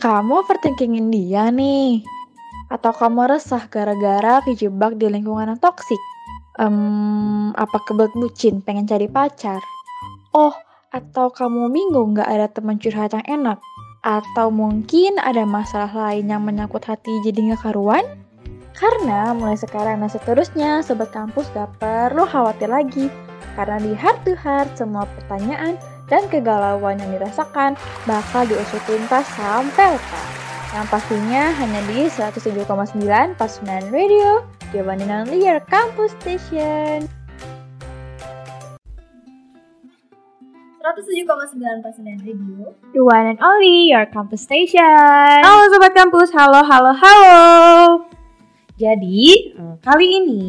Kamu overthinkingin dia nih? Atau kamu resah gara-gara kejebak di lingkungan yang toksik? Um, apa kebelet bucin pengen cari pacar? Oh, atau kamu bingung gak ada teman curhat yang enak? Atau mungkin ada masalah lain yang menyangkut hati jadi gak karuan? Karena mulai sekarang dan seterusnya, Sobat Kampus gak perlu khawatir lagi. Karena di heart to heart, semua pertanyaan dan kegalauan yang dirasakan bakal diusut tuntas sampai lepas. Yang pastinya hanya di 107,9 Pasunan Radio, the one and only your campus station. 107,9 Pasunan Radio, the one and only your campus station. Halo Sobat Kampus, halo, halo, halo. Jadi, eh, kali ini,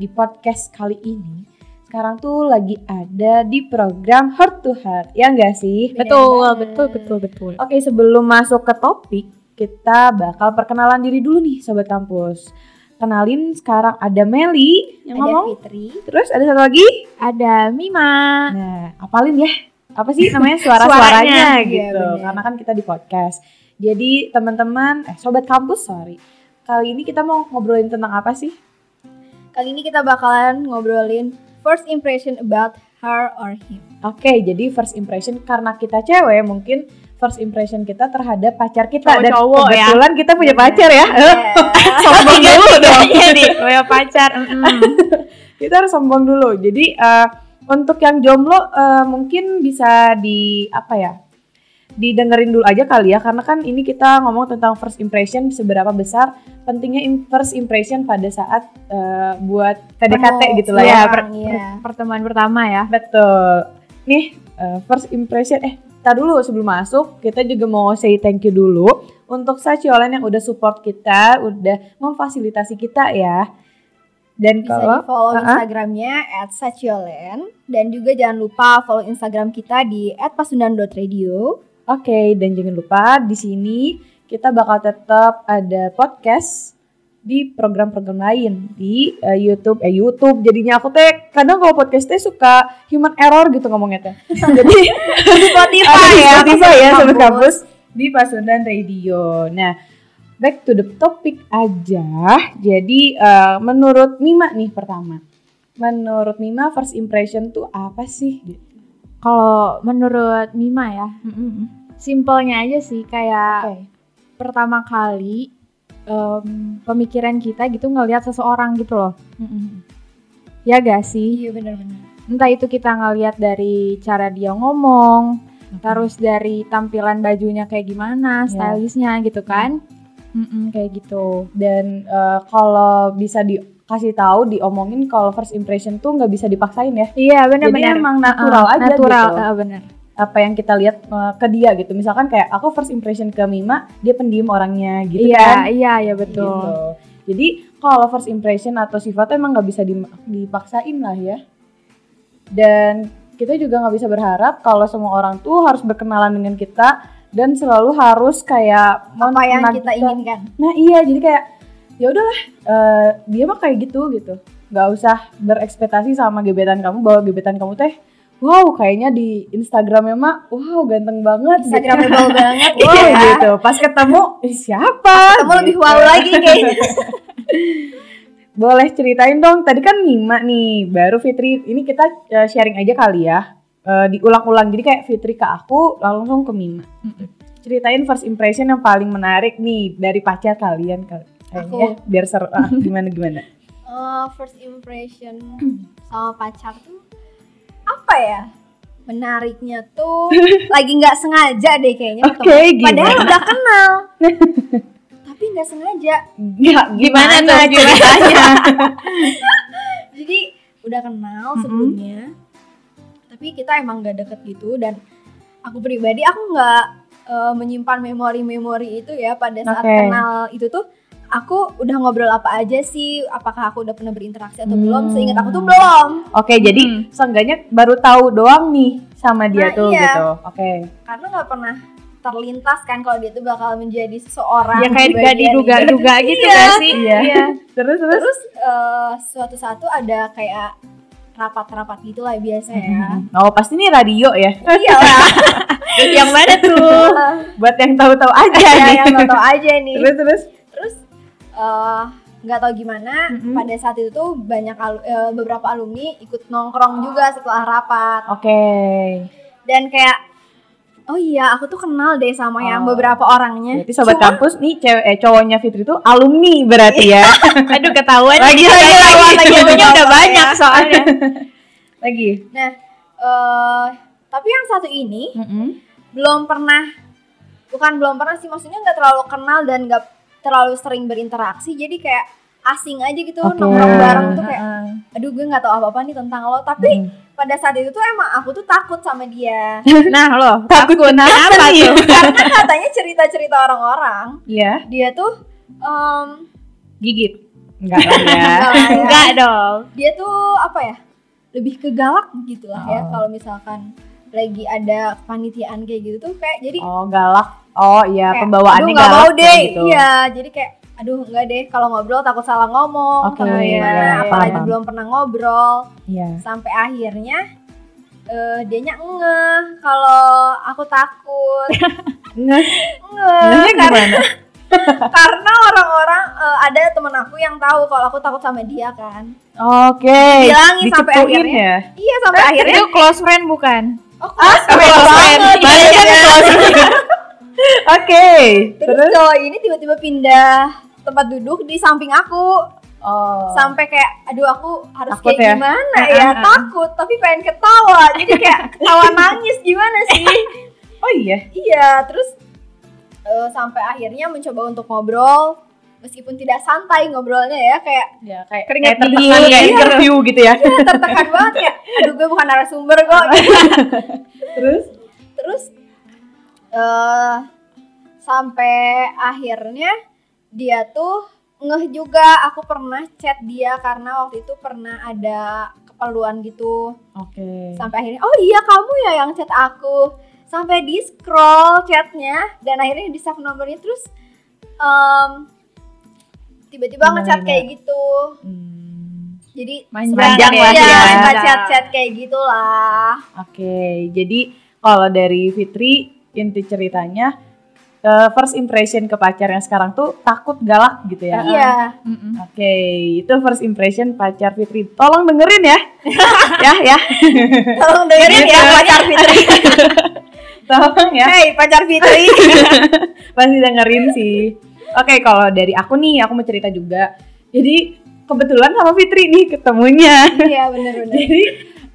di podcast kali ini, sekarang tuh lagi ada di program Heart to Heart, ya enggak sih? Betul, betul, betul, betul. Oke, sebelum masuk ke topik, kita bakal perkenalan diri dulu nih Sobat Kampus. Kenalin sekarang ada Meli yang ada ngomong. Fitri, Terus ada satu lagi. Ada Mima. Nah, apalin ya. Apa sih namanya Suaranya. suara-suaranya gitu. bener. Karena kan kita di podcast. Jadi teman-teman, eh Sobat Kampus, sorry. Kali ini kita mau ngobrolin tentang apa sih? kali ini kita bakalan ngobrolin first impression about her or him. Oke, jadi first impression karena kita cewek mungkin first impression kita terhadap pacar kita dan Cowok-cowok ya. kebetulan kita punya pacar ya. sombong dulu dong. Iya nih, punya pacar. kita harus sombong dulu. Jadi eh, untuk yang jomblo eh, mungkin bisa di apa ya? Didengerin dulu aja kali ya karena kan ini kita ngomong tentang first impression seberapa besar pentingnya first impression pada saat eh, buat PDKT Ketemu gitu lah Iya, ya. per- iya. pertemuan pertama ya. Betul. Nih, eh, first impression eh tar dulu sebelum masuk kita juga mau say thank you dulu untuk Saciolen yang udah support kita, udah memfasilitasi kita ya. Dan Bisa kalau di follow Uh-uh. Instagramnya at Saciolen dan juga jangan lupa follow Instagram kita di at pasundan.radio. Oke, dan jangan lupa di sini kita bakal tetap ada podcast di program-program lain di eh, YouTube eh YouTube jadinya aku teh kadang kalau podcast teh suka human error gitu ngomongnya teh. Jadi Spotify di ya, Spotify ya sobat Kampus. di Pasundan Radio. Nah, back to the topic aja. Jadi eh, menurut Mima nih pertama. Menurut Mima first impression tuh apa sih? Kalau menurut Mima ya, simpelnya aja sih kayak Oke. pertama kali em, pemikiran kita gitu ngelihat seseorang gitu loh. Ya gak sih? Iya benar-benar. Entah itu kita ngelihat dari cara dia ngomong, terus dari tampilan bajunya kayak gimana, Iya. stylishnya gitu kan. Mm-mm, kayak gitu. dan eh, kalau bisa dikasih tahu diomongin kalau first impression tuh nggak bisa dipaksain ya Iya jadi benar-benar. emang natural Uh-uh, aja natural, gitu uh, bener. apa yang kita lihat eh, ke dia gitu misalkan kayak aku first impression ke Mima dia pendiam orangnya gitu Iya, kan iya, iya betul. Gitu. jadi kalau first impression atau sifat emang nggak bisa di- dipaksain lah ya dan kita juga nggak bisa berharap kalau semua orang tuh harus berkenalan dengan kita dan selalu harus kayak Apa yang kita inginkan. Nah iya jadi kayak ya udahlah eh, dia mah kayak gitu gitu. Gak usah berekspektasi sama gebetan kamu bahwa gebetan kamu teh wow kayaknya di Instagramnya mah wow ganteng banget gitu. Instagramable banget Wow ya. gitu. Pas ketemu "Ih, siapa? Kamu lebih Gitu. wow lagi kayaknya. Boleh ceritain dong. Tadi kan Mima nih, baru Fitri. Ini kita eh, sharing aja kali ya. Eh, diulang-ulang. Jadi kayak Fitri ke aku, langsung ke Mima. Ceritain first impression yang paling menarik nih dari pacar kalian kali. Kayaknya biar seru. Ah, gimana gimana? Eh, first impression sama pacar tuh apa ya? Menariknya tuh lagi nggak sengaja deh kayaknya ketemu. gimana? Padahal udah kenal. Tapi nggak sengaja. Nggak, Gimana tuh ceritanya? Jadi udah kenal sebelumnya. Tapi kita emang nggak deket gitu dan aku pribadi aku nggak eh, menyimpan memori-memori itu ya pada saat Oke. kenal itu tuh aku udah ngobrol apa aja sih apakah aku udah pernah berinteraksi atau belum Hmm. seingat aku tuh belum Oke, jadi Hmm. seenggaknya baru tahu doang nih sama dia Nah, tuh iya. gitu. Oke. karena nggak pernah terlintas kan kalau dia tuh bakal menjadi seseorang ya kayak gak diduga-duga ini. gitu Iya. gak sih? Iya. Terus terus. terus eh, suatu satu ada kayak rapat-rapat gitu lah biasa ya Oh, pasti nih radio ya. iyalah Yang mana tuh? buat yang tahu-tahu aja ya nih. yang nggak tahu aja nih terus terus terus eh, nggak tahu gimana Mm-mm. pada saat itu tuh banyak alu- eh, beberapa alumni ikut nongkrong juga setelah rapat oke dan kayak oh iya aku tuh kenal deh sama yang Oh. beberapa orangnya berarti sobat Cuma- kampus nih cewek eh, cowoknya Fitri tuh alumni berarti ya Aduh ketahuan. Lagi, lagi, ketahuan lagi. lagi. Ilmunya udah banyak ya. soalnya. lagi nah eh, tapi yang satu ini Mm-mm. belum pernah bukan belum pernah sih maksudnya nggak terlalu kenal dan nggak terlalu sering berinteraksi jadi kayak asing aja gitu Oke. nongkrong bareng tuh kayak aduh gue nggak tahu apa apa nih tentang lo tapi Mm. pada saat itu tuh emang aku tuh takut sama dia Nah lo, takut kenapa tuh? karena katanya cerita-cerita orang-orang Iya, dia tuh em, gigit. Enggak lah ya. enggak ya. Dong. dia tuh apa ya lebih ke galak gitu lah ya Oh. kalau misalkan lagi ada panitiaan kayak gitu tuh kayak jadi Oh, galak. Oh iya, kayak, pembawaannya aduh nggak mau deh gitu. iya jadi kayak aduh enggak deh kalau ngobrol takut salah ngomong Oke, takut iya, gimana iya, apalagi paham. belum pernah ngobrol Iya. sampai akhirnya eh dianya ngeh kalau aku takut Nggak, ngeh ngehnya karena, gimana? karena orang-orang eh, ada temen aku yang tahu kalau aku takut sama dia kan Oke. Bilangin sampai akhirnya. ya. iya sampai akhirnya Itu close friend bukan? oh, Ah, close friend. Banyak iya. kan close friend. Oke. terus Terus cowok ini tiba-tiba pindah tempat duduk di samping aku oh. sampai kayak aduh aku harus Takut kayak ya? gimana ya ah. takut tapi pengen ketawa jadi kayak ketawa nangis gimana sih Oh iya. iya terus eh, sampai akhirnya mencoba untuk ngobrol meskipun tidak santai ngobrolnya ya kayak Ya kayak Keringat kayak tertekan kayak interview gitu ya. ya, tertekan banget kayak aduh gue bukan narasumber kok Terus terus eh sampai akhirnya dia tuh ngeh juga aku pernah chat dia karena waktu itu pernah ada keperluan gitu Oke. sampai akhirnya oh iya kamu ya yang chat aku sampai di scroll chatnya dan akhirnya di save nomornya terus em, tiba-tiba ngechat gimana? kayak gitu Hmm, jadi sebenarnya lah ya, ya. suka chat-chat kayak gitulah Oke, jadi kalau dari Fitri inti ceritanya eh, first impression ke pacar yang sekarang tuh takut galak gitu ya. iya Mm-mm. Oke, itu first impression pacar Fitri. Tolong dengerin ya. ya, ya. tolong dengerin ya pacar Fitri Tolong ya. Hey pacar Fitri Pasti dengerin sih. Oke, kalau dari aku nih, aku mau cerita juga. Jadi kebetulan sama Fitri nih ketemunya. iya bener-bener Jadi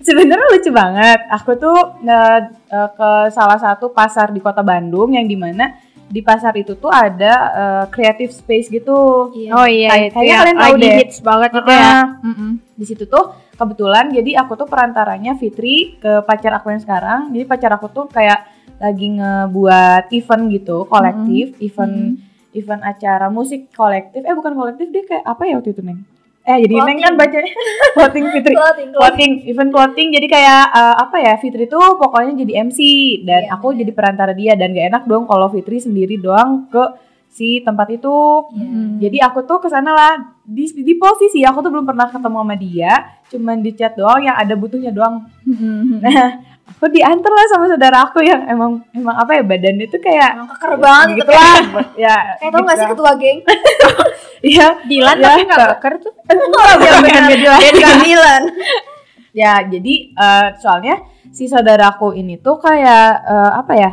sebenarnya lucu banget. Aku tuh eh, ke salah satu pasar di kota Bandung yang di mana di pasar itu tuh ada eh, creative space gitu. Iya. Oh iya, kayaknya ya. kalian tahu deh. hits banget itu ya. Heeh. Mm-mm. Di situ tuh kebetulan jadi aku tuh perantaranya Fitri ke pacar aku yang sekarang. Jadi pacar aku tuh kayak lagi ngebuat event gitu, kolektif, event event acara musik kolektif. Eh bukan kolektif dia kayak apa ya waktu itu, Neng? Eh jadi Neng kan bacanya clothing Fitri. Clothing, clothing. Clothing, event clothing. Jadi kayak eh, apa ya? Fitri tuh pokoknya jadi MC dan Iya, aku jadi perantara dia dan gak enak dong kalau Fitri sendiri doang ke si tempat itu. Iya. Jadi aku tuh ke sana lah di, di posisi aku tuh belum pernah ketemu sama dia, cuman di chat doang yang ada butuhnya doang. Mm-mm. Nah, aku diantar lah sama saudara aku yang emang emang apa ya badannya tuh kayak Emang keker banget gitu gitu lah. ya. Kayak tau gak sih gitu. ketua geng? Iya. Dilan Ya, tapi nggak Kak. keker tuh. Enggak, bukan Dilan. Bukan Milan Ya, jadi eh, soalnya si saudaraku ini tuh kayak eh, apa ya?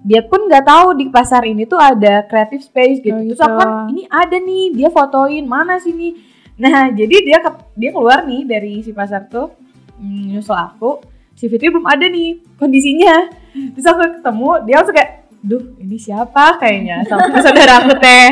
Dia pun nggak tahu di pasar ini tuh ada creative space gitu. Oh, Terus gitu. aku kan ini ada nih, dia fotoin mana sih nih? Nah, jadi dia ke- dia keluar nih dari si pasar tuh mm, nyusul aku. Si Fitri belum ada nih kondisinya. Terus aku ketemu, dia langsung kayak, "Duh, ini siapa kayaknya?" sama saudara aku teh.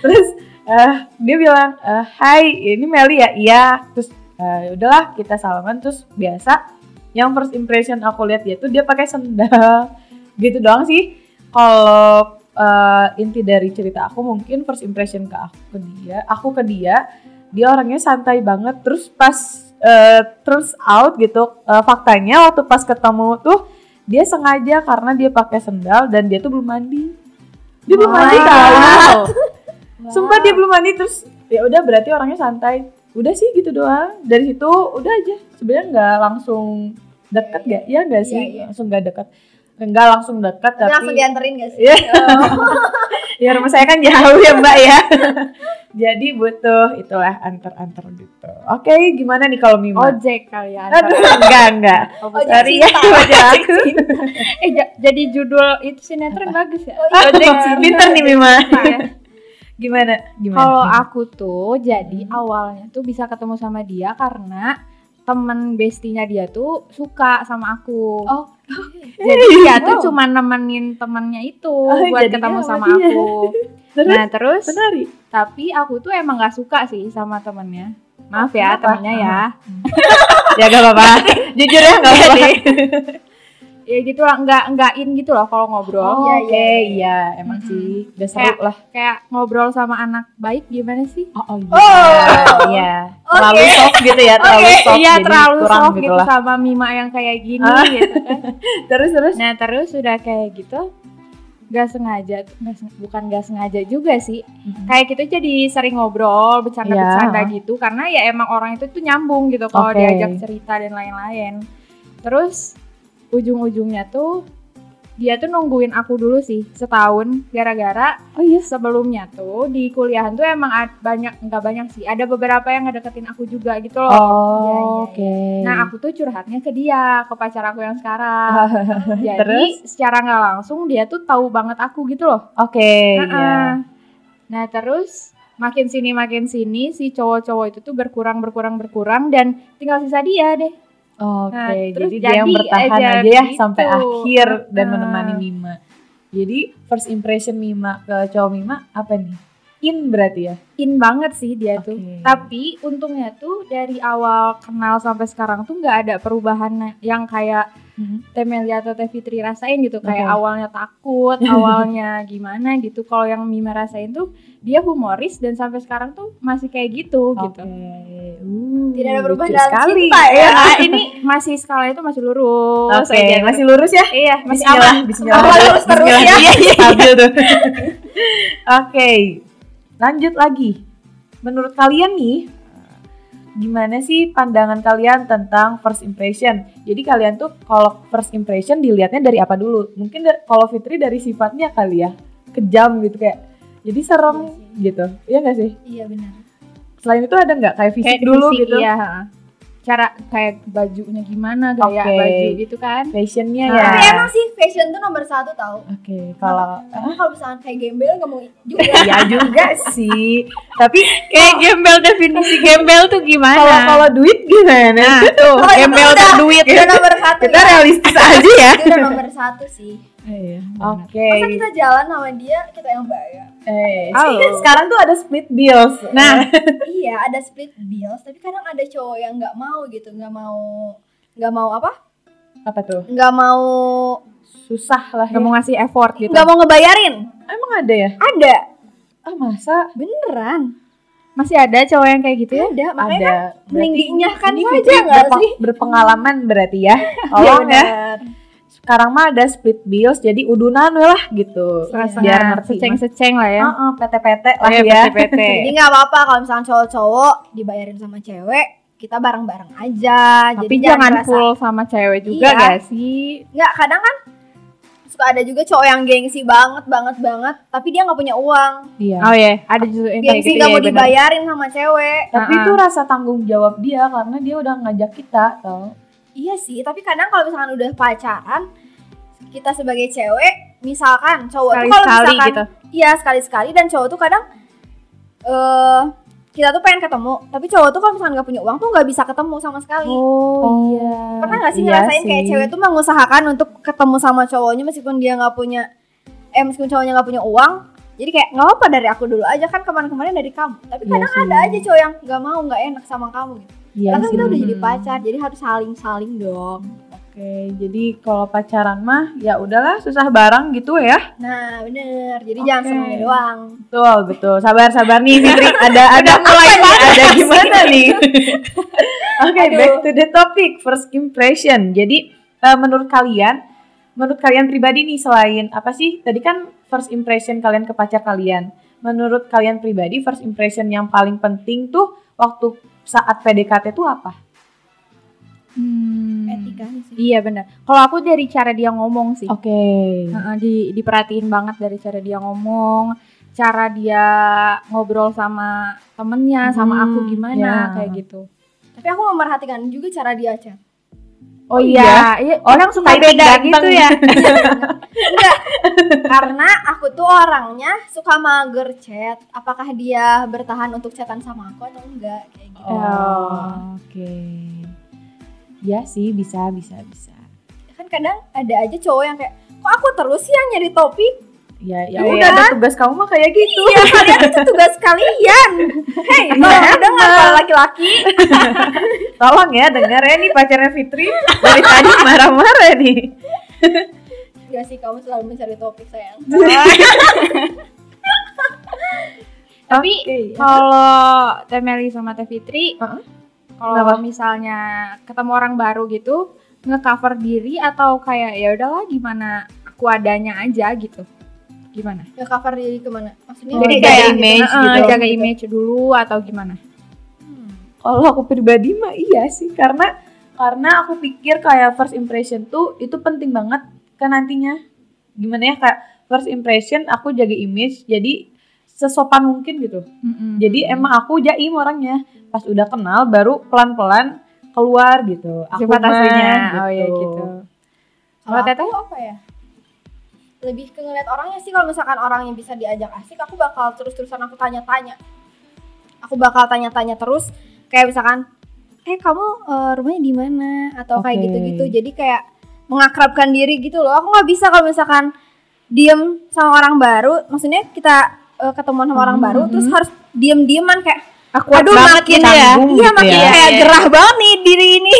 Terus eh, dia bilang, "Eh, "Hai, ini Meli ya?" Iya. Terus eh, udahlah kita salaman terus biasa yang first impression aku lihat dia tuh dia pakai sendal gitu doang sih kalau eh, inti dari cerita aku mungkin first impression ke aku ke dia aku ke dia dia orangnya santai banget terus pas eh, terus out gitu eh, faktanya waktu pas ketemu tuh dia sengaja karena dia pakai sendal dan dia tuh belum mandi dia belum mandi tau Sumpah dia belum mandi terus ya udah berarti orangnya santai. Udah sih gitu doang. Dari situ udah aja. Sebenarnya nggak langsung deket gak? Ya nggak sih? Iya, iya. Langsung nggak deket. Enggak langsung dekat Tapi langsung tapi dianterin gak sih? Iya. Oh. ya rumah saya kan jauh ya mbak ya jadi butuh itulah antar-antar gitu oke gimana nih kalau Mima Ojek kali ya. Aduh, enggak enggak Ojek Sorry ya cinta. ojek aku Eh ja- jadi judul itu sinetron bagus ya. ojek pinter nih Mima ya. gimana gimana Kalau aku tuh jadi awalnya tuh bisa ketemu sama dia karena temen bestinya dia tuh suka sama aku. Oh. Jadi dia tuh Wow. cuma nemenin temennya itu Oh, buat ketemu sama dia. aku. terus Nah terus Benari. tapi aku tuh emang gak suka sih sama temennya. Maaf ya Kenapa? temennya ya. ya gak apa-apa jujur ya gak apa-apa Ya gitu lah, nggak nggak in gitu loh kalau ngobrol. Oh, Iya, oke iya, iya emang Mm-mm. sih udah seru Kayak- lah Kayak ngobrol sama anak baik gimana sih? oh, oh iya Oh. iya Oke. terlalu soft gitu ya terlalu soft Iya terlalu soft gitu gitu lah sama Mima yang kayak gini Ah. gitu kan. terus terus Nah terus sudah kayak gitu Gak sengaja, bukan gak sengaja juga sih Kayak gitu jadi sering ngobrol, bercanda-bercanda Iya. gitu Karena ya emang orang itu tuh nyambung gitu kalau diajak cerita dan lain-lain Terus ujung-ujungnya tuh dia tuh nungguin aku dulu sih setahun gara-gara oh iya sebelumnya tuh di kuliahan tuh emang ad- banyak nggak banyak sih ada beberapa yang ngedeketin aku juga gitu loh oh Iya, iya, oke Nah aku tuh curhatnya ke dia, ke pacar aku yang sekarang. Jadi Terus? secara nggak langsung dia tuh tahu banget aku gitu loh. oke Nah, iya ah. Nah terus makin sini makin sini si cowok-cowok itu tuh berkurang berkurang berkurang dan tinggal sisa dia deh. Oke, Nah, terus jadi dia yang jadi bertahan aja aja, ya gitu. sampai akhir dan Ah. menemani Mima. Jadi first impression Mima ke cowok Mima apa nih? In berarti ya? In banget sih dia tuh. Oke. Tapi untungnya tuh dari awal kenal sampai sekarang tuh nggak ada perubahan yang kayak Mhm. Teh Melia atau Teh Fitri rasain gitu kayak Oke. awalnya takut, awalnya gimana gitu. Kalau yang Mima rasain tuh dia humoris dan sampai sekarang tuh masih kayak gitu Oke. gitu. Uh, Tidak ada perubahan dalam sekali. cinta ya. Nah, ini masih skala itu masih lurus. Oke, aja. masih lurus ya? Iya, masih Bismillah, aman. bismillah. Oh, lurus terus Bismillah. ya. Iya, iya, tuh. Oke, lanjut lagi. Menurut kalian nih, gimana sih pandangan kalian tentang first impression? Jadi kalian tuh kalau first impression dilihatnya dari apa dulu? Mungkin da- kalau Fitri dari sifatnya kali ya, kejam gitu kayak. Jadi serem gitu, iya gak sih? Iya benar. Selain itu ada nggak kayak fisik Kayak dulu fisik, gitu? Iya. Cara kayak bajunya gimana, gaya Oke. baju gitu kan. Fashionnya Nah. ya. Tapi emang sih fashion tuh nomor satu tau. Oke, kalau Karena kalau misalnya kayak gembel nggak mau juga. ya juga sih. Tapi Kayak gembel definisi gembel tuh gimana? kalau kalau duit gimana? tuh, Oh, itu gembel tuh duit. Udah nomor satu. Kita ya. realistis aja ya. Itu udah nomor satu sih. Iya. Oke. Masa kita jalan sama dia kita yang bayar. Eh, Oh. sekarang tuh ada split bills. Nah, iya ada split bills tapi kadang ada cowok yang nggak mau gitu nggak mau nggak mau apa apa tuh? nggak mau Susah lah. nggak Ya. mau ngasih effort gitu. nggak mau ngebayarin Emang ada ya? ada Ah masa? beneran Masih ada cowok yang kayak gitu ya? ada makanya ada. kan mending saja Fitri nggak berpe- sih berpengalaman berarti ya. Iya, Tolong ya. Bener. Sekarang mah ada split bills jadi udunan we lah gitu. Setengah-setengah, Biar ngerti. seceng-seceng lah ya. Heeh, PT-PT lah Iya, ya. PT-PT. jadi nggak apa-apa kalau misalnya cowok-cowok dibayarin sama cewek kita bareng-bareng aja Tapi jadi jangan ngerasa- full sama cewek juga Iya. gak sih? nggak kadang kan suka ada juga cowok yang gengsi banget banget banget tapi dia nggak punya uang Iya. Oh iya, ada justru yang kayak gengsi gitu nggak ya, mau bener. dibayarin sama cewek Tapi Uh-uh. itu rasa tanggung jawab dia karena dia udah ngajak kita tau. Iya sih, tapi kadang kalau misalkan udah pacaran, kita sebagai cewek, misalkan cowok tuh kalau misalkan gitu. iya sekali-sekali dan cowok tuh kadang eh kita tuh pengen ketemu, tapi cowok tuh kalau misalkan nggak punya uang tuh nggak bisa ketemu sama sekali. Oh, iya. Pernah nggak sih iya ngerasain kayak sih. cewek tuh mengusahakan untuk ketemu sama cowoknya meskipun dia nggak punya, eh meskipun cowoknya nggak punya uang, jadi kayak nggak apa dari aku dulu aja kan kemarin-kemarin dari kamu. Tapi Iya kadang sih. ada aja cowok yang nggak mau nggak enak sama kamu. Gitu. Iya Karena kan kita udah jadi pacar, jadi harus saling-saling dong. Oke, jadi kalau pacaran mah ya udahlah susah bareng gitu ya. Nah bener, jadi Oke. jangan semuanya doang Betul, betul. Sabar, sabar nih Fitri. Ada ada mulai nih, ada gimana nih? Oke, Aduh. back to the topic. First impression. Jadi eh, menurut kalian, menurut kalian pribadi nih selain apa sih? Tadi kan first impression kalian ke pacar kalian. Menurut kalian pribadi first impression yang paling penting tuh waktu saat PDKT tuh apa? Hmm. etika sih Iya benar. Kalau aku dari cara dia ngomong sih. Oke. Heeh, di diperhatiin banget dari cara dia ngomong, cara dia ngobrol sama temennya, sama Hmm, aku gimana ya. kayak gitu. tapi aku memperhatikan juga cara dia chat Oh, Oh iya, iya. orang suka beda ganteng. gitu ya. karena aku tuh orangnya suka mager chat apakah dia bertahan untuk chatan sama aku atau enggak kayak gitu Oh, oke. Ya sih bisa bisa bisa. kan kadang ada aja cowok yang kayak kok aku terus sih yang nyari topik Ya ya Iya. udah ada tugas kamu mah kayak gitu. iya kalian itu tugas kalian hei dengar para laki-laki Tolong ya denger ya nih pacarnya Fitri dari tadi marah-marah nih. Gak sih kamu selalu mencari topik sayang Tapi Oke, ya. kalau Teh Meli sama Teh Fitri, Heeh. kalau misalnya ketemu orang baru gitu, ngecover diri atau kayak ya udahlah gimana aku adanya aja gitu. Gimana? ya cover diri ke mana maksudnya Jadi beda kayak gitu. image Heeh, gitu. jaga image dulu atau gimana? Kalau aku pribadi mah iya sih karena karena aku pikir kayak first impression tuh itu penting banget kan nantinya. Gimana ya kayak first impression aku jaga image jadi sesopan mungkin gitu. Jadi emang aku jaim orangnya. Pas udah kenal baru pelan-pelan keluar gitu. Aku sifat mah, aslinya. Oh iya gitu. Kalau Teteh? aku apa ya? Lebih ke ngeliat orangnya sih kalau misalkan orangnya bisa diajak asik, aku bakal terus-terusan aku tanya-tanya. Aku bakal tanya-tanya terus kayak misalkan eh kamu eh, rumahnya di mana atau kayak Oke. gitu-gitu. Jadi kayak mengakrabkan diri gitu loh. Aku nggak bisa kalau misalkan diem sama orang baru, maksudnya kita eh, ketemuan sama orang Hmm, baru hmm. terus harus diem-dieman kayak Aku aduh makin ya, ya. Iya gitu makin ya. kayak Iya, iya. gerah banget nih diri ini.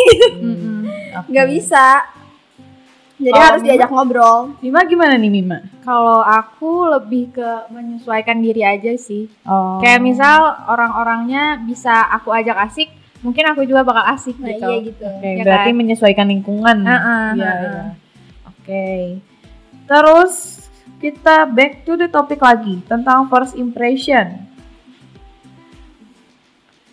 Nggak bisa. Jadi harus Mima? diajak ngobrol. Mima gimana nih Mima? Kalau aku lebih ke menyesuaikan diri aja sih. Oh. Kayak misal orang-orangnya bisa aku ajak asik, mungkin aku juga bakal asik Nah gitu. iya gitu. Oke, Ya berarti kan? menyesuaikan lingkungan. Heeh, Iya, heeh. iya. Oke. Terus kita back to the topic lagi tentang first impression.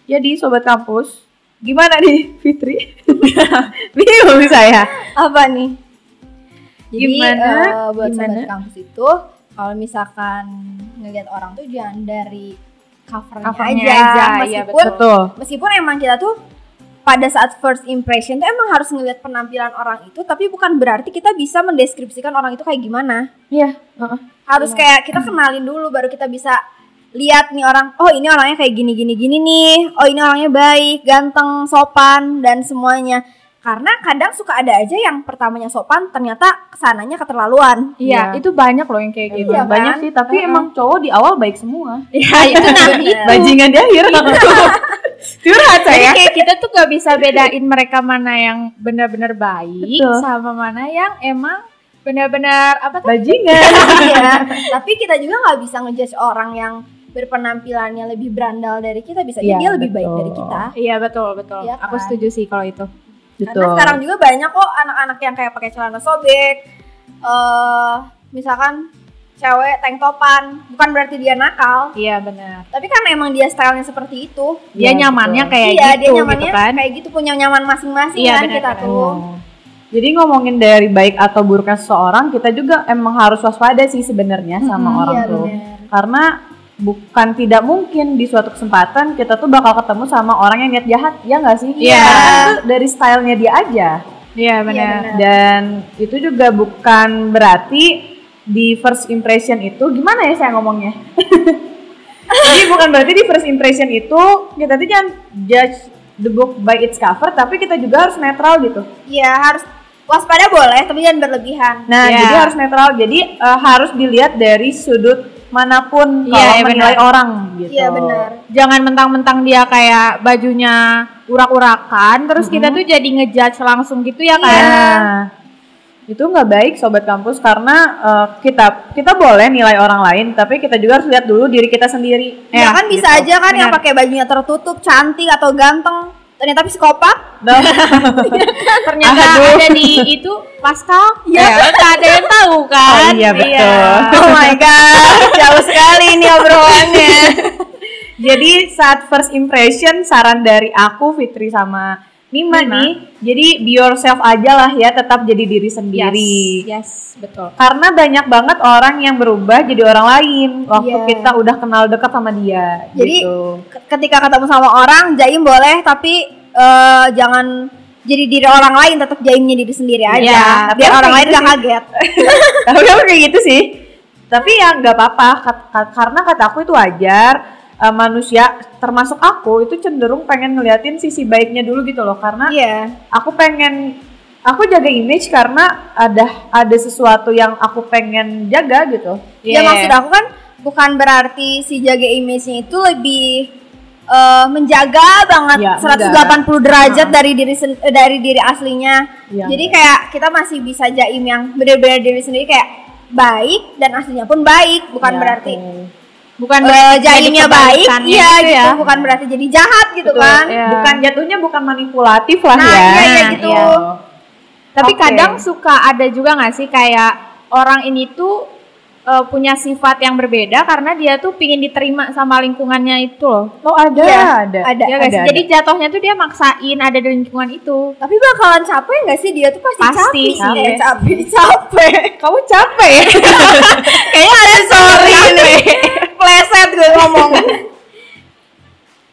Jadi sobat kampus, gimana nih Fitri? Bingung saya. Apa nih? Jadi Gimana? eh, buat Gimana? sobat kampus itu kalau misalkan ngelihat orang tuh jangan dari covernya, Covernya aja, aja, iya, meskipun Betul. meskipun emang kita tuh pada saat first impression tuh emang harus ngelihat penampilan orang itu tapi bukan berarti kita bisa mendeskripsikan orang itu kayak gimana Iya. heeh. harus kayak kita kenalin dulu baru kita bisa lihat nih orang oh ini orangnya kayak gini gini gini nih oh ini orangnya baik ganteng sopan dan semuanya karena kadang suka ada aja yang pertamanya sopan ternyata ke sananya keterlaluan Iya, Iya. itu banyak loh yang kayak gitu. Iya, Banyak kan? sih, tapi Heeh. emang cowok di awal baik semua. Iya, itu nanti. Bajingan di akhir. Curhat Jadi saya. kayak kita tuh gak bisa bedain mereka mana yang benar-benar baik Betul. sama mana yang emang benar-benar apa tuh? Bajingan. Iya, tapi kita juga nggak bisa ngejudge orang yang berpenampilannya lebih berandal dari kita bisa jadi Iya, dia lebih baik betul. dari kita Iya betul betul. Iya Aku kan? setuju sih kalau itu. Karena Betul. sekarang juga banyak kok anak-anak yang kayak pakai celana sobek eh misalkan cewek tank topan bukan berarti dia nakal Iya benar. tapi kan emang dia stylenya seperti itu Dia Iya, nyamannya betul. kayak iya gitu dia nyamannya gitu kan. kayak gitu punya nyaman masing-masing Iya, kan benar, kita benar. tuh. Jadi ngomongin dari baik atau buruknya seseorang, kita juga emang harus waspada sih sebenarnya sama Mm-mm, orang iya tuh. benar Karena bukan tidak mungkin di suatu kesempatan kita tuh bakal ketemu sama orang yang niat jahat, ya nggak sih? Iya. Karena kan tuh dari stylenya dia aja. Iya benar. benar. Dan itu juga bukan berarti di first impression itu gimana ya saya ngomongnya? Jadi bukan berarti di first impression itu kita tuh jangan judge the book by its cover, tapi kita juga harus netral gitu. iya harus waspada boleh tapi jangan berlebihan Nah, Iya. jadi harus netral. Jadi eh, harus dilihat dari sudut mana pun Iya, kalau iya, menilai benar. orang gitu. iya benar Jangan mentang-mentang dia kayak bajunya urak-urakan terus kita tuh jadi ngejudge langsung gitu ya kan. Nah, itu nggak baik sobat kampus karena eh, kita kita boleh nilai orang lain, tapi kita juga harus lihat dulu diri kita sendiri. ya, kan bisa gitu. aja kan yang benar. pakai bajunya tertutup cantik atau ganteng ternyata psikopat Nah, Ternyata Aduh. ada di itu pascal. Iya. Ya, tak ada yang tahu kan. Oh, iya, betul. oh my god jauh sekali ini obrolannya Jadi saat first impression saran dari aku Fitri sama Mima, Mima. nih, jadi be yourself aja lah ya, tetap jadi diri sendiri. Yes, yes, betul. Karena banyak banget orang yang berubah jadi orang lain waktu Iya. kita udah kenal dekat sama dia. Jadi, gitu. Ketika ketemu sama orang jaim boleh tapi eh, jangan jadi diri orang lain tetap jaimnya diri sendiri aja Iya, tapi biar orang lain gitu gak kaget tapi kayak gitu sih tapi ya nggak apa-apa karena kata aku itu wajar Eh, manusia termasuk aku itu cenderung pengen ngeliatin sisi baiknya dulu gitu loh. Karena iya. aku pengen aku jaga image karena ada ada sesuatu yang aku pengen jaga gitu. Ya maksud aku kan bukan berarti si jaga image-nya itu lebih eh, menjaga banget Ya, 180 derajat dari diri eh, dari diri aslinya. Iya. jadi kayak kita masih bisa jaim yang benar-benar diri sendiri kayak baik dan aslinya pun baik bukan Ya, berarti tuh. Bukan eh, berarti jadi jaimnya baik iya gitu gitu, ya. bukan berarti jadi jahat gitu Betul. kan Iya. bukan jatuhnya bukan manipulatif lah Nah, ya iya, iya gitu. Iya. Tapi Oke. kadang suka ada juga nggak sih kayak orang ini tuh eh, punya sifat yang berbeda karena dia tuh pingin diterima sama lingkungannya itu loh. oh ada Iya, ada ada. Ya sih? ada. Jadi jatuhnya tuh dia maksain ada di lingkungan itu. Tapi bakalan capek nggak sih dia tuh pasti, Pasti capek. sih. Eh, capek, capek. kamu capek ya Kayaknya ada sorry ini. Pleset gue ngomong.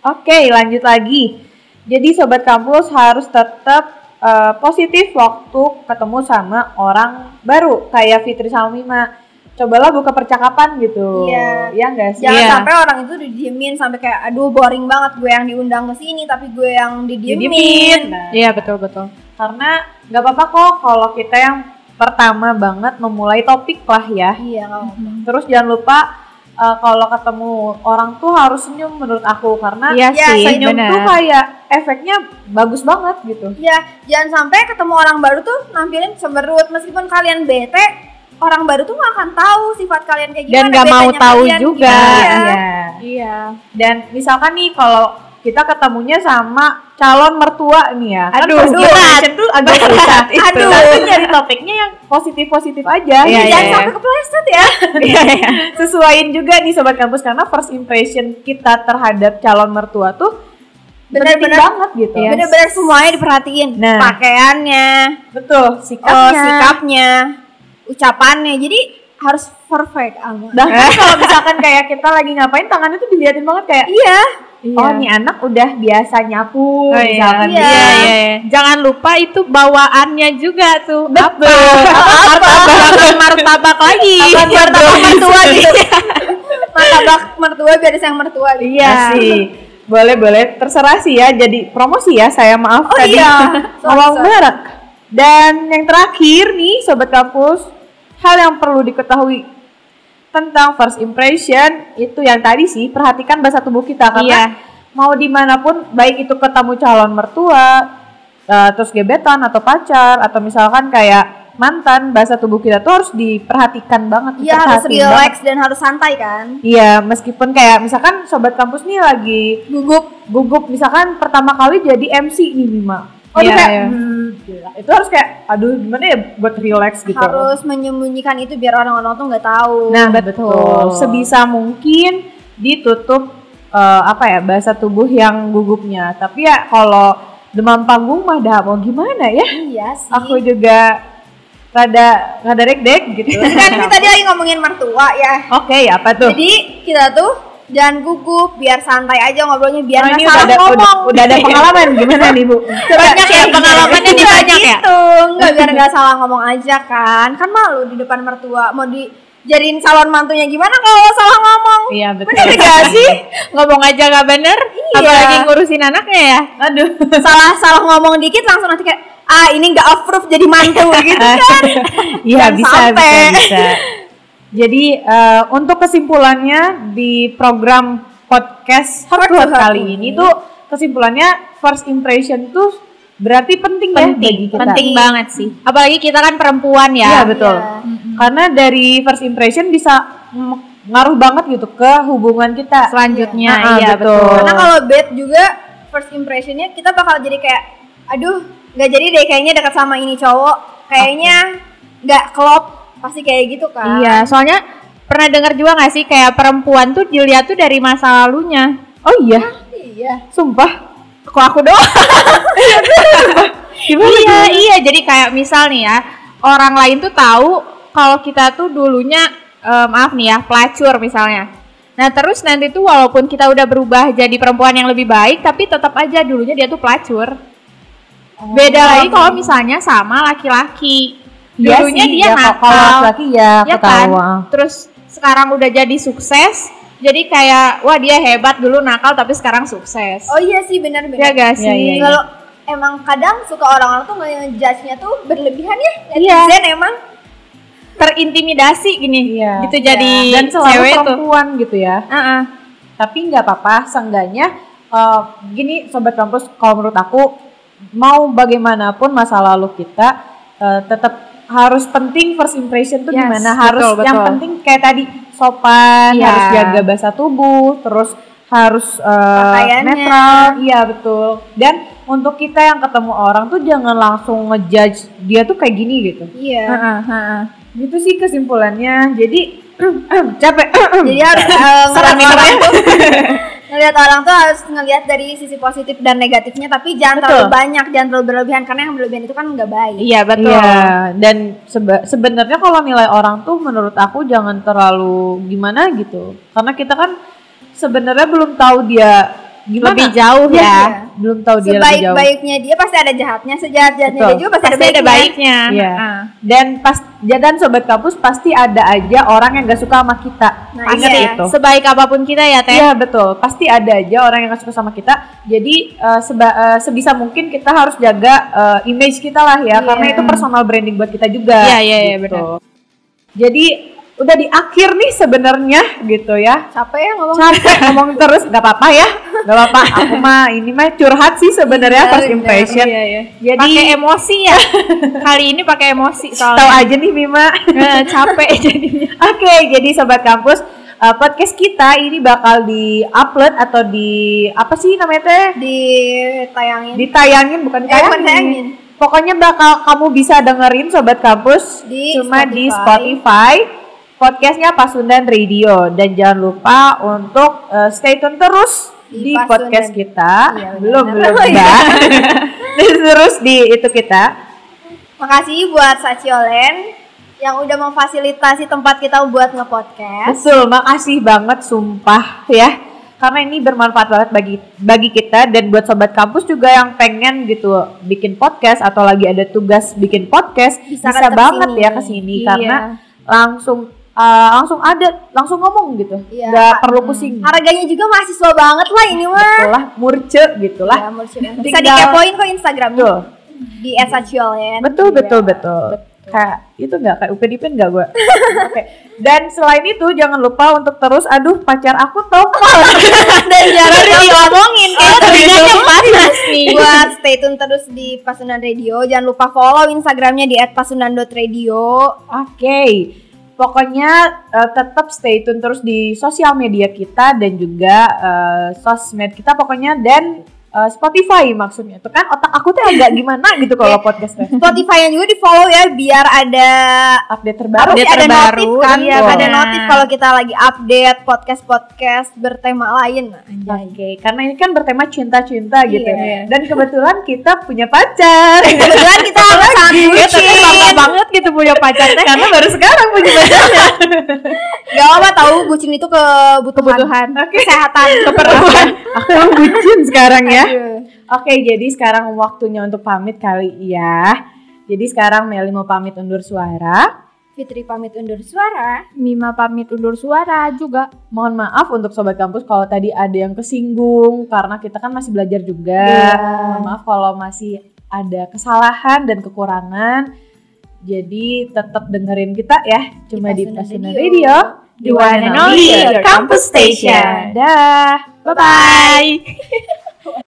Oke, lanjut lagi. Jadi sobat kampus harus tetap eh, positif waktu ketemu sama orang baru kayak Fitri sama Mima. Cobalah buka percakapan gitu. Iya. Ya enggak sih? Jangan Iya. sampai orang itu didiemin sampai kayak aduh boring banget gue yang diundang ke sini tapi gue yang didiemin. Nah, Iya betul betul. karena nggak apa-apa kok kalau kita yang pertama banget memulai topik lah ya. Iya, apa-apa. Terus jangan lupa eh, kalau ketemu orang tuh harus senyum menurut aku karena Iya Iya, sih, senyum benar. tuh kayak efeknya bagus banget gitu. Iya, jangan sampai ketemu orang baru tuh nampilin cemberut meskipun kalian bete, orang baru tuh nggak akan tahu sifat kalian kayak gimana. Dan nggak mau tahu kalian juga. gimana. Iya. Iya. Iya. Dan misalkan nih kalau kita ketemunya sama calon mertua nih ya. kan Aduh, impression tuh agak susah. Aduh. Tapi nyari topiknya yang positif-positif aja. Iya, Jangan iya. sampai kepleset ya. Sesuaiin juga nih sobat kampus karena first impression kita terhadap calon mertua tuh penting Bener-bener- banget gitu. Iya. Bener-bener semuanya diperhatiin. Nah. Pakaiannya, Betul, oh, sikapnya. Ucapannya. Jadi harus perfect amat. Bahkan kalau misalkan kayak kita lagi ngapain tangannya tuh diliatin banget kayak Iya. oh nih anak udah biasa nyapu Oh, iya. misalkan Iya. Iya, iya, iya. Jangan lupa itu bawaannya juga tuh. Betul. Martabak, martabak lagi. Martabak mertua gitu. Martabak mertua biar sayang mertua gitu. Iya sih. Boleh boleh terserah sih ya jadi promosi ya saya maaf Oh tadi iya. Sorry, ngomong merek. Dan yang terakhir nih sobat kampus hal yang perlu diketahui tentang first impression itu yang tadi sih perhatikan bahasa tubuh kita karena Iya. mau di mana pun baik itu ketemu calon mertua eh, terus gebetan atau pacar atau misalkan kayak mantan bahasa tubuh kita tuh harus diperhatikan banget Iya harus diperhatiin banget. relax dan harus santai kan. Iya, meskipun kayak misalkan sobat kampus nih lagi Gugup. gugup misalkan pertama kali jadi MC nih Mima. Oh Iya, itu kayak hmm, gila. itu harus kayak aduh gimana ya buat relax gitu. Harus menyembunyikan itu biar orang-orang tuh nggak tahu. Nah, betul. Sebisa mungkin ditutup eh, apa ya bahasa tubuh yang gugupnya. Tapi ya kalau demam panggung mah dah mau gimana ya? Iya sih. Aku juga rada rada deg-deg gitu. kan kita tadi lagi ngomongin mertua ya. Oke, apa tuh? Jadi kita tuh jangan gugup, biar santai aja ngobrolnya, biar Oh, nggak ini salah udah ada, ngomong. udah, udah ada pengalaman gimana nih Bu? Banyak ya pengalamannya nih Nggak banyak ya. gitu, nggak biar nggak salah ngomong aja kan. Kan malu di depan mertua mau dijadiin calon mantunya gimana kalau salah ngomong? Iya betul. Bener gak sih? Ngomong aja gak bener, Iya. apalagi ngurusin anaknya ya. Aduh. salah salah ngomong dikit langsung nanti kayak ah ini nggak approve jadi mantu gitu kan. Iya bisa, bisa bisa. Jadi eh, untuk kesimpulannya di program podcast Heart to Heart to Heart kali ini tuh kesimpulannya first impression tuh berarti penting, ya bagi Penting, kita. penting banget sih. Apalagi kita kan perempuan Iya ya. betul. Iya. Karena dari first impression bisa mm, ngaruh banget gitu ke hubungan kita. Selanjutnya, Ah, iya betul. betul. Karena kalau bad juga first impressionnya kita bakal jadi kayak aduh nggak jadi deh kayaknya dekat sama ini cowok kayaknya nggak klop pasti kayak gitu kan. Iya, soalnya pernah dengar juga gak sih kayak perempuan tuh dilihat tuh dari masa lalunya. Oh iya, Iya. sumpah. Kok aku doang? iya, iya. Jadi kayak misal nih ya, orang lain tuh tahu kalau kita tuh dulunya eh, maaf nih ya, pelacur misalnya. Nah, terus nanti tuh walaupun kita udah berubah jadi perempuan yang lebih baik, tapi tetap aja dulunya dia tuh pelacur. Beda lagi kalau misalnya sama laki-laki. Iya Dulunya sih, dia ya, nakal. Kalau laki-laki ya, ya kan? tahu. Terus sekarang udah jadi sukses, jadi kayak wah dia hebat dulu nakal tapi sekarang sukses. Oh iya sih benar-benar. ya gak sih? Iya, iya, iya. Kalau emang kadang suka orang-orang tuh ngejudge-nya tuh berlebihan ya. Iya. Netizen emang. Terintimidasi gini. Iya. Gitu jadi Dan selalu cewek tuh. perempuan gitu ya. Heeh. Tapi nggak apa-apa, seenggaknya eh, gini sobat kampus, kalau menurut aku mau bagaimanapun masa lalu kita eh, tetap harus penting first impression tuh Yes, gimana betul, harus yang betul. penting kayak tadi sopan Iya. harus jaga bahasa tubuh terus harus eh, Pakaiannya. netral iya betul dan untuk kita yang ketemu orang tuh jangan langsung ngejudge dia tuh kayak gini gitu Iya. Heeh, heeh. gitu sih kesimpulannya jadi capek Jadi harus eh, ini orang ya. tuh ngeliat orang tuh harus ngelihat dari sisi positif dan negatifnya tapi jangan Betul. terlalu banyak, jangan terlalu berlebihan karena yang berlebihan itu kan nggak baik. Iya betul. Iya, dan seba- sebenarnya kalau nilai orang tuh menurut aku jangan terlalu gimana gitu. Karena kita kan sebenarnya belum tahu dia gimana. Lebih jauh Iya, ya. Belum tahu dia lebih jauh. Sebaik-baiknya dia pasti ada jahatnya, sejahat-jahatnya Betul. dia juga pasti, Pasti ada baiknya. Iya. Heeh. Dan pas ya dan sobat kampus pasti ada aja orang yang gak suka sama kita. Nah, Ingat iya. itu. Sebaik apa pun kita ya Teh. Iya betul, pasti ada aja orang yang gak suka sama kita. Jadi eh, seba- eh, sebisa mungkin kita harus jaga eh, image kita lah ya, Iya. karena itu personal branding buat kita juga. Iya, iya, iya, gitu. Jadi udah di akhir nih sebenarnya gitu ya. Capek ya ngomong. Capek ngomong terus, nggak apa-apa ya, nggak apa-apa. Aku mah ini mah curhat sih sebenarnya Iya, first benar. impression. Iya, iya. Jadi Pakai emosi ya. Kali ini pakai emosi tahu aja nih Mima. Eh, capek jadinya. Oke, jadi sobat kampus, eh, podcast kita ini bakal di-upload atau di apa sih namanya teh? Ditayangin Ditayangin bukan Eh, bukan ditayangin. ditayangin. Pokoknya bakal kamu bisa dengerin sobat kampus Di cuma di Spotify. Podcastnya Pasundan Radio dan jangan lupa untuk eh, stay tune terus Di di, Pasundan. podcast kita. Iya, belum belum udah. terus di itu kita. Makasih buat Saciolen yang udah memfasilitasi tempat kita buat nge-podcast. Betul, makasih banget sumpah ya. Karena ini bermanfaat banget bagi bagi kita dan buat sobat kampus juga yang pengen gitu bikin podcast atau lagi ada tugas bikin podcast Bisa bisa, banget ke sini. ya ke sini Iya. karena langsung uh, langsung ada langsung ngomong gitu. Iya. Nggak perlu pusing. Harganya juga mahasiswa banget lah ini mah. Betul lah, murce gitu lah. Ya. Bisa dikepoin kok Instagramnya Betul. di @saciolen. Betul betul betul. Kayak itu nggak kayak UPDP nggak gue. Oke. Dan selain itu jangan lupa untuk terus aduh pacar aku tompol. Dan jangan diomongin kayak telinganya panas nih. Buat stay tune terus di Pasundan Radio. Jangan lupa follow Instagramnya di @pasundan.radio. Oke. Pokoknya eh, tetap stay tune terus di sosial media kita dan juga eh, sosmed kita pokoknya. Dan eh, Spotify maksudnya. Itu kan otak aku tuh agak gimana gitu kalau podcastnya. Spotify-nya juga di follow ya biar ada Update terbaru. Update ada terbaru, notif kan iya, ada notif kalau kita lagi update podcast podcast bertema lain anjay Oke, karena ini kan bertema cinta-cinta gitu. Iya. Dan kebetulan kita punya pacar. kebetulan kita sangat Ya, bucin banget gitu punya pacar teh. Karena baru sekarang punya pacarnya. gak apa tahu bucin itu kebutuhan, Kebutuhan. kesehatan Keperluan. Aku bucin sekarang ya. Aduh. Oke, jadi sekarang waktunya untuk pamit kali ya. Jadi sekarang Meli mau pamit undur suara. Fitri pamit undur suara Mima pamit undur suara juga. Mohon maaf untuk sobat kampus kalau tadi ada yang kesinggung karena kita kan masih belajar juga. Iya. Mohon maaf kalau masih ada kesalahan dan kekurangan. Jadi tetap dengerin kita ya cuma di, Pasundan Radio. Radio. The one and only, campus station. Dah. Bye bye.